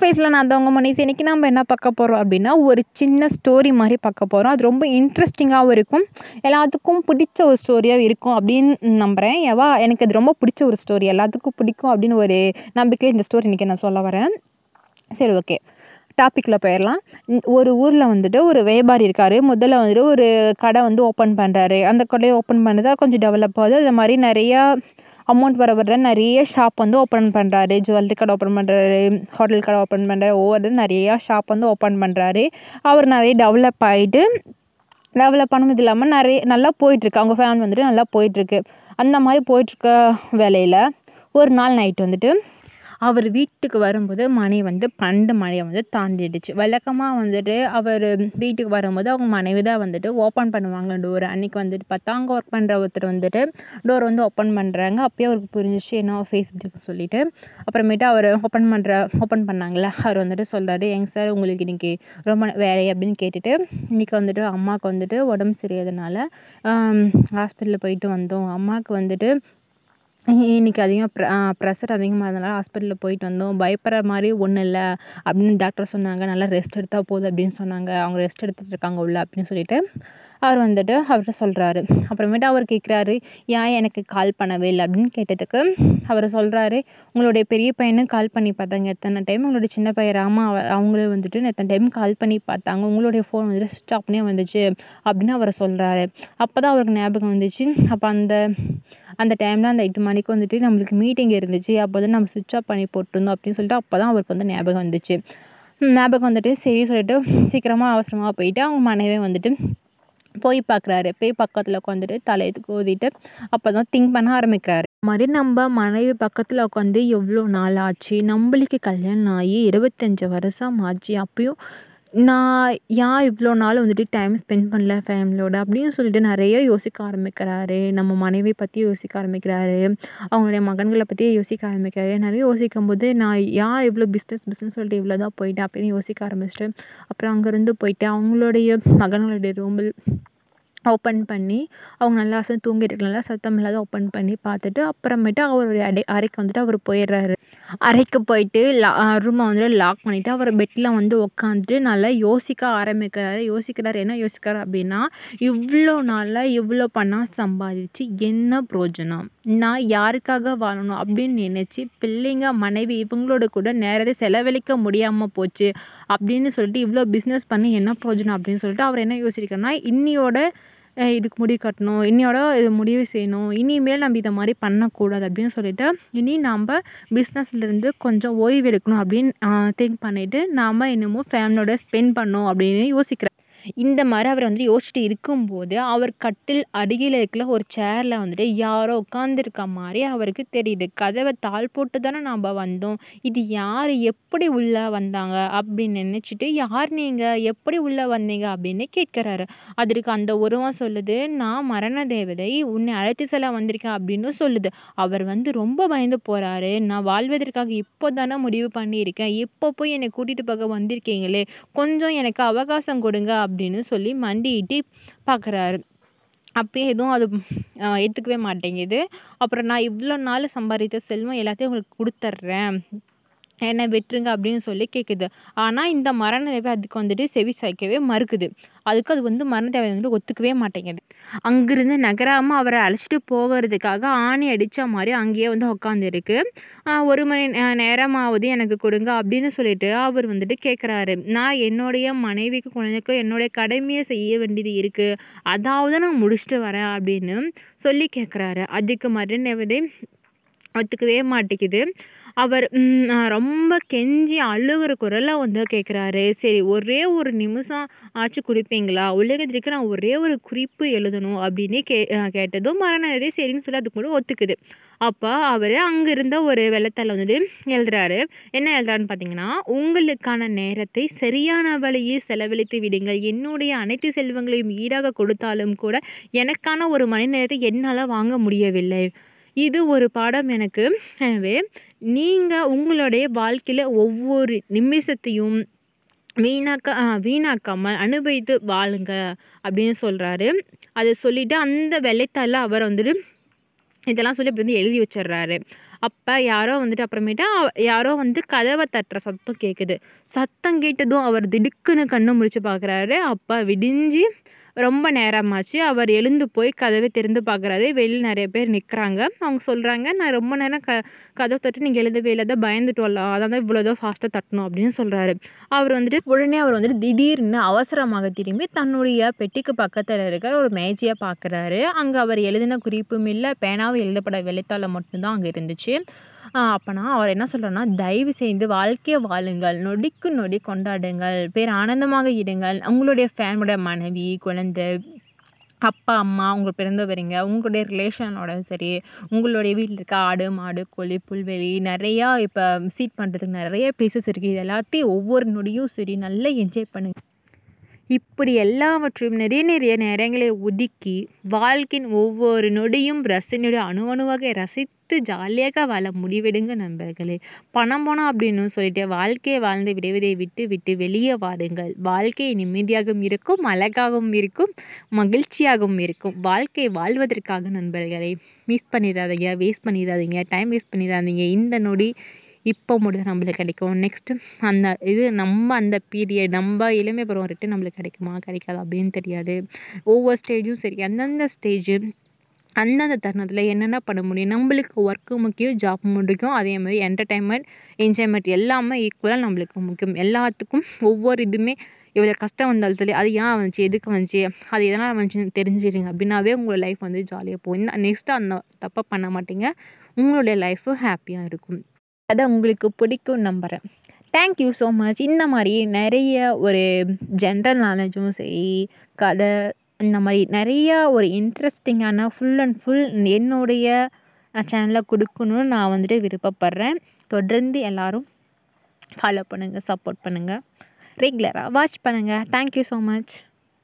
ஃபேஸில் நான் தவங்க மணிஸ் இன்றைக்கி நம்ம என்ன பார்க்க போகிறோம் அப்படின்னா ஒரு சின்ன ஸ்டோரி மாதிரி பார்க்க போகிறோம் அது ரொம்ப இன்ட்ரெஸ்டிங்காகவும் இருக்கும். எல்லாத்துக்கும் பிடிச்ச ஒரு ஸ்டோரியாக இருக்கும் அப்படின்னு நம்புகிறேன் எவா எனக்கு அது ரொம்ப பிடிச்ச ஒரு ஸ்டோரி எல்லாத்துக்கும் பிடிக்கும் அப்படின்னு ஒரு நம்பிக்கையில் இந்த ஸ்டோரி இன்றைக்கி நான் சொல்ல வரேன். சரி ஓகே டாப்பிக்கில் போயிடலாம். ஒரு ஊரில் வந்துட்டு ஒரு வியாபாரி இருக்கார். முதல்ல வந்துட்டு ஒரு கடை வந்து ஓப்பன் பண்ணுறாரு அந்த கடையை ஓப்பன் பண்ணதாக கொஞ்சம் டெவலப் ஆகுது. அது மாதிரி நிறையா அமௌண்ட் வர வர நிறைய ஷாப் வந்து ஓப்பன் பண்ணுறாரு ஜுவல்லரி கடை ஓப்பன் பண்ணுறாரு ஹோட்டல் கடை ஓப்பன் பண்ணுறாரு ஒவ்வொரு நிறையா ஷாப் வந்து ஓப்பன் பண்ணுறாரு அவர் நிறைய டெவலப் ஆகிட்டு டெவலப் பண்ணது இல்லாமல் நிறைய நல்லா போயிட்டுருக்கு. அவங்க ஃபேமிலி வந்துட்டு நல்லா போயிட்டுருக்கு. அந்த மாதிரி போயிட்டுருக்க வேலையில் ஒரு நாள் நைட் வந்துட்டு அவர் வீட்டுக்கு வரும்போது மணி வந்து பன்னெண்டு மணியை வந்து தாண்டிடுச்சு. வழக்கமாக வந்துட்டு அவர் வீட்டுக்கு வரும்போது அவங்க மனைவி தான் வந்துட்டு ஓப்பன் பண்ணுவாங்க டோர் அன்றைக்கி வந்துட்டு பார்த்தா அங்கே ஒர்க் பண்ணுற ஒருத்தர் வந்துட்டு டோர் வந்து ஓப்பன் பண்ணுறாங்க அப்போயே அவருக்கு புரிஞ்சிச்சு என்ன ஃபேஸ் இப்படி சொல்லிட்டு. அப்புறமேட்டு அவர் ஓப்பன் பண்ணுற ஓப்பன் பண்ணாங்களே அவர் வந்துட்டு சொல்கிறாரு எங்க சார் உங்களுக்கு இன்றைக்கி ரொம்ப வேலை அப்படின்னு கேட்டுட்டு இன்றைக்கி வந்துட்டு அம்மாவுக்கு வந்துட்டு உடம்பு சரியாதனால ஹாஸ்பிட்டலில் போயிட்டு வந்தோம். அம்மாவுக்கு வந்துட்டு இன்றைக்கி அதிகமாக ப்ர ப்ரெஷர் அதிகமாக இருந்தனால ஹாஸ்பிட்டலில் போயிட்டு வந்தோம். பயப்படுற மாதிரி ஒன்றும் இல்லை. அப்படின்னு டாக்டர் சொன்னாங்க. நல்லா ரெஸ்ட் எடுத்தால் போதும் அப்படின்னு சொன்னாங்க. அவங்க ரெஸ்ட் எடுத்துகிட்டு இருக்காங்க உள்ள அப்படின்னு சொல்லிட்டு. அவர் வந்துட்டு அவர்கிட்ட சொல்கிறாரு அப்புறமேட்டு அவர் கேட்குறாரு ஏன் எனக்கு கால் பண்ணவே இல்லை? அப்படின்னு கேட்டதுக்கு அவர் சொல்கிறாரு உங்களுடைய பெரிய பையனும் கால் பண்ணி பார்த்தாங்க எத்தனை டைம் உங்களுடைய சின்ன பையன் ராமா அவங்களும் வந்துட்டு எத்தனை டைம் கால் பண்ணி பார்த்தாங்க? உங்களுடைய ஃபோன் வந்துட்டு சுவிட்ச் ஆஃப்னே வந்துச்சு. அப்படின்னு அவர் சொல்கிறாரு அப்போ தான் அவருக்கு ஞாபகம் வந்துச்சு. அப்போ அந்த அந்த டைமில் அந்த எட்டு மணிக்கு வந்துட்டு நம்மளுக்கு மீட்டிங் இருந்துச்சு. அப்போ தான் நம்ம சுவிட்ச் ஆஃப் பண்ணி போட்டிருந்தோம் அப்படின்னு சொல்லிட்டு அப்போ தான் அவருக்கு வந்து ஞாபகம் வந்துச்சு. ஞாபகம் வந்துட்டு சரி சொல்லிட்டு சீக்கிரமாக அவசரமாக போயிட்டு அவங்க மனைவி வந்துட்டு போய் பார்க்குறாரு போய் பக்கத்தில் உட்காந்துட்டு தலையை கோதிட்டு அப்போ தான் திங்க் பண்ண ஆரம்பிக்கிறாரு. மாதிரி நம்ம மனைவி பக்கத்தில் உட்காந்து எவ்வளோ நாள் ஆச்சு? நம்மளுக்கு கல்யாணம் ஆகி இருபத்தஞ்சி வருஷம் ஆச்சு. அப்பயும் நான் ஏன் இவ்வளோ நாள் வந்துட்டு டைம் ஸ்பெண்ட் பண்ணல ஃபேமிலியோட அப்படின்னு சொல்லிட்டு நிறைய யோசிக்க ஆரம்பிக்கிறாரு. நம்ம மனைவி பற்றி யோசிக்க ஆரம்பிக்கிறாரு. அவங்களுடைய மகன்களை பற்றி யோசிக்க ஆரம்பிக்கிறாரு. நிறைய யோசிக்கும் போது நான் ஏன் இவ்வளோ பிஸ்னஸ் பிஸ்னஸ் சொல்லிட்டு இவ்வளோ தான் போயிட்டேன் அப்படின்னு யோசிக்க ஆரம்பிச்சிட்டு அப்புறம் அங்கேருந்து போயிட்டு அவங்களுடைய மகன்களுடைய ரூமில் ஓப்பன் பண்ணி அவங்க நல்லா அசை தூங்கிட்டு இருக்கனால சத்தம் இல்லாத ஓப்பன் பண்ணி பார்த்துட்டு அப்புறமேட்டு அவருடைய அடை அறைக்கு வந்துட்டு அவர் போயிடுறாரு. அறைக்கு போயிட்டு லா ரூமை வந்துட்டு லாக் பண்ணிவிட்டு அவர் பெட்டில் வந்து உட்காந்துட்டு நல்லா யோசிக்க ஆரம்பிக்கிறாரு. யோசிக்கிறார் என்ன யோசிக்கிறார் அப்படின்னா இவ்வளோ நாளில் இவ்வளோ பணம் சம்பாதிச்சு என்ன பிரோஜனம் நான் யாருக்காக வாழணும் அப்படின்னு நினச்சி பிள்ளைங்க மனைவி இவங்களோட கூட நேரத்தை செலவழிக்க முடியாமல் போச்சு அப்படின்னு சொல்லிட்டு இவ்வளோ பிஸ்னஸ் பண்ணி என்ன பிரோஜனம் அப்படின்னு சொல்லிட்டு அவர் என்ன யோசிக்கிறாருன்னா இன்னியோட இதுக்கு முடிவு கட்டணும் இன்னையோட இது முடிவு செய்யணும் இனிமேல் நம்ம இதை மாதிரி பண்ணக்கூடாது அப்படின்னு சொல்லிட்டு இனி நம்ம பிஸ்னஸ்லேருந்து கொஞ்சம் ஓய்வு எடுக்கணும் அப்படின்னு திங்க் பண்ணிவிட்டு நாம் இன்னமும் ஃபேமிலியோட ஸ்பெண்ட் பண்ணோம் அப்படின்னு யோசிக்கிறேன். இந்த மாதிரி அவர் வந்துட்டு யோசிச்சுட்டு இருக்கும்போது அவர் கட்டில் அருகில் இருக்கிற ஒரு சேரில் வந்துட்டு யாரோ உட்காந்துருக்க மாதிரி அவருக்கு தெரியுது. கதவை தாள் போட்டு தானே நாம் வந்தோம். இது யார்? எப்படி உள்ளே வந்தாங்க? அப்படின்னு நினச்சிட்டு யார் நீங்கள் எப்படி உள்ளே வந்தீங்க? அப்படின்னு கேட்குறாரு. அதற்கு அந்த உருவம் சொல்லுது நான் மரண தேவதை. உன்னை அழைத்து செல்ல வந்திருக்கேன் அப்படின்னு சொல்லுது. அவர் வந்து ரொம்ப பயந்து போகிறாரு நான் வாழ்வதற்காக இப்போ தானே முடிவு பண்ணியிருக்கேன். இப்போ போய் என்னை கூட்டிகிட்டு போக வந்திருக்கீங்களே. கொஞ்சம் எனக்கு அவகாசம் கொடுங்க அப்படின்னு சொல்லி மண்டிட்டு பார்க்குறாரு அப்போயே எதுவும் அது ஏற்றுக்கவே மாட்டேங்குது. அப்புறம் நான் இவ்வளோ நாள் சம்பாதித்த செல்வம் எல்லாத்தையும் உங்களுக்கு கொடுத்துட்றேன் என்னை விட்டுருங்க அப்படின்னு சொல்லி கேட்குது ஆனால் இந்த மரண அதுக்கு வந்துட்டு செவி சாய்க்கவே மறுக்குது. அதுக்கு அது வந்து மரண தேவை ஒத்துக்கவே மாட்டேங்குது. அங்கிருந்து நகராமல் அவரை அழைச்சிட்டு போகிறதுக்காக ஆணி அடித்த மாதிரி அங்கேயே வந்து உட்காந்துருக்கு ஒரு மணி நேரமாவது எனக்கு கொடுங்க அப்படின்னு சொல்லிட்டு அவர் வந்துட்டு கேட்குறாரு நான் என்னுடைய மனைவிக்கு குழந்தைக்கும் என்னுடைய கடமையை செய்ய வேண்டியது இருக்குது அதாவது நான் முடிச்சுட்டு வரேன் அப்படின்னு சொல்லி கேட்குறாரு அதுக்கு மறுநேவதை ஒத்துக்கவே மாட்டேங்குது அவர் ரொம்ப கெஞ்சி அழுகிற குரலாக வந்து கேட்குறாரு சரி ஒரே ஒரு நிமிஷம் ஆச்சு கொடுப்பீங்களா? உலகத்திற்கு நான் ஒரே ஒரு குறிப்பு எழுதணும் அப்படின்னு கே கேட்டதும் மரணதே சரின்னு சொல்லி அது கூட ஒத்துக்குது. அப்போ அவர் அங்கே இருந்த ஒரு வெள்ளத்தால் வந்துட்டு எழுதுறாரு. என்ன எழுதுறாருன்னு பார்த்தீங்கன்னா உங்களுக்கான நேரத்தை சரியான வழியில் செலவழித்து விடுங்கள். என்னுடைய அனைத்து செல்வங்களையும் ஈடாக கொடுத்தாலும் கூட எனக்கான ஒரு மணி நேரத்தை என்னால் வாங்க முடியவில்லை. இது ஒரு பாடம் எனக்கு. எனவே நீங்கள் உங்களுடைய வாழ்க்கையில் ஒவ்வொரு நிமிஷத்தையும் வீணாக்க வீணாக்காமல் அனுபவித்து வாழுங்க அப்படின்னு சொல்கிறாரு அதை சொல்லிவிட்டு அந்த வெள்ளைத்தாளில் அவர் வந்துட்டு இதெல்லாம் சொல்லி அப்படி வந்து எழுதி வச்சிடுறாரு. அப்போ யாரோ வந்துட்டு அப்புறமேட்டா யாரோ வந்து கதவை தட்டுற சத்தம் கேட்குது சத்தம் கேட்டதும் அவர் திடுக்குன்னு கண்ணு முடிச்சு பார்க்குறாரு அப்போ விடிஞ்சு ரொம்ப நேரமாச்சு. அவர் எழுந்து போய் கதவை திறந்து பார்க்குறாரு வெளியில் நிறைய பேர் நிற்கிறாங்க அவங்க சொல்கிறாங்க நான் ரொம்ப நேரம் க கதவை தட்டு நீங்கள் எழுதவே இல்லை. தான் பயந்துட்டோம்ல அதான் தான் இவ்வளோ தான் ஃபாஸ்ட்டாக தட்டணும் அப்படின்னு சொல்கிறாரு அவர் வந்துட்டு உடனே அவர் வந்துட்டு திடீர்னு அவசரமாக திரும்பி தன்னுடைய பெட்டிக்கு பக்கத்தில் இருக்கிற ஒரு மேஜையை பார்க்குறாரு அங்கே அவர் எழுதின குறிப்பும் இல்லை. பேனாவும் எழுதப்பட வெளித்தாள மட்டும்தான் அங்கே இருந்துச்சு. அப்போனா அவர் என்ன சொல்கிறேன்னா தயவு செய்து வாழ்க்கையை வாழுங்கள். நொடிக்கு நொடி கொண்டாடுங்கள். பேர் ஆனந்தமாக இருங்கள். உங்களுடைய ஃபேமிலியோட மனைவி குழந்தை அப்பா அம்மா அவங்க பிறந்தவரிங்க உங்களுடைய ரிலேஷனோட சரி உங்களுடைய வீட்டில் இருக்க ஆடு மாடு கோழி புல்வெளி நிறையா இப்போ சீட் பண்ணுறதுக்கு நிறைய பிளேசஸ் இருக்குது இது எல்லாத்தையும் ஒவ்வொரு நொடியும் சரி நல்லா என்ஜாய் பண்ணுங்க. இப்படி எல்லாவற்றையும் நிறைய நிறைய நேரங்களை ஒதுக்கி வாழ்க்கையின் ஒவ்வொரு நொடியும் ரசினுடைய அணு அணுவாக ரசித்து ஜாலியாக வாழ முடிவெடுங்க நண்பர்களே. பணம் போனால் அப்படின்னு சொல்லிட்டு வாழ்க்கையை வாழ்ந்து விடுவதை விட்டு விட்டு வெளியே வாருங்கள். வாழ்க்கை நிம்மதியாகவும் இருக்கும் அழகாகவும் இருக்கும் மகிழ்ச்சியாகவும் இருக்கும். வாழ்க்கை வாழ்வதற்காக நண்பர்களை மிஸ் பண்ணிடாதீங்க வேஸ்ட் பண்ணிடாதீங்க டைம் வேஸ்ட் பண்ணிடாதீங்க. இந்த நொடி இப்போ மட்டும் நம்மளுக்கு கிடைக்கும். நெக்ஸ்ட்டு அந்த இது நம்ம அந்த பீரியட் நம்ம இளமை பருவம் ரிட்டன் நம்மளுக்கு கிடைக்குமா? கிடைக்காதா? அப்படின்னு தெரியாது. ஒவ்வொரு ஸ்டேஜும் சரி. அந்தந்த ஸ்டேஜு அந்தந்த தருணத்தில் என்னென்ன பண்ண முடியும்? நம்மளுக்கு ஒர்க்கு முக்கியம் ஜாப் முக்கியம். அதே மாதிரி என்டர்டைன்மெண்ட் என்ஜாய்மெண்ட் எல்லாமே ஈக்குவலாக நம்மளுக்கு முக்கியம். எல்லாத்துக்கும் ஒவ்வொரு இதுவுமே இவ்வளோ கஷ்டம் வந்தாலும் சொல்லி அது ஏன் வந்துச்சு? எதுக்கு வந்துச்சு? அது எதனால் வந்துச்சுன்னு தெரிஞ்சிடுங்க அப்படின்னாவே உங்களோட லைஃப் வந்து ஜாலியாக போகும். இந்த நெக்ஸ்ட்டு அந்த தப்பை பண்ண மாட்டீங்க. உங்களுடைய லைஃபும் ஹாப்பியாக இருக்கும். அதை உங்களுக்கு பிடிக்கும் நம்புகிறேன் தேங்க்யூ ஸோ மச் இந்த மாதிரி நிறைய ஒரு ஜென்ரல் நாலேஜும் சரி கதை இந்த மாதிரி நிறையா ஒரு இன்ட்ரெஸ்டிங்கான ஃபுல் அண்ட் ஃபுல் என்னுடைய சேனலில் கொடுக்கணுன்னு நான் வந்துட்டு விருப்பப்படுறேன். தொடர்ந்து எல்லோரும் ஃபாலோ பண்ணுங்கள் சப்போர்ட் பண்ணுங்கள் ரெகுலராக வாட்ச் பண்ணுங்கள் தேங்க்யூ ஸோ மச்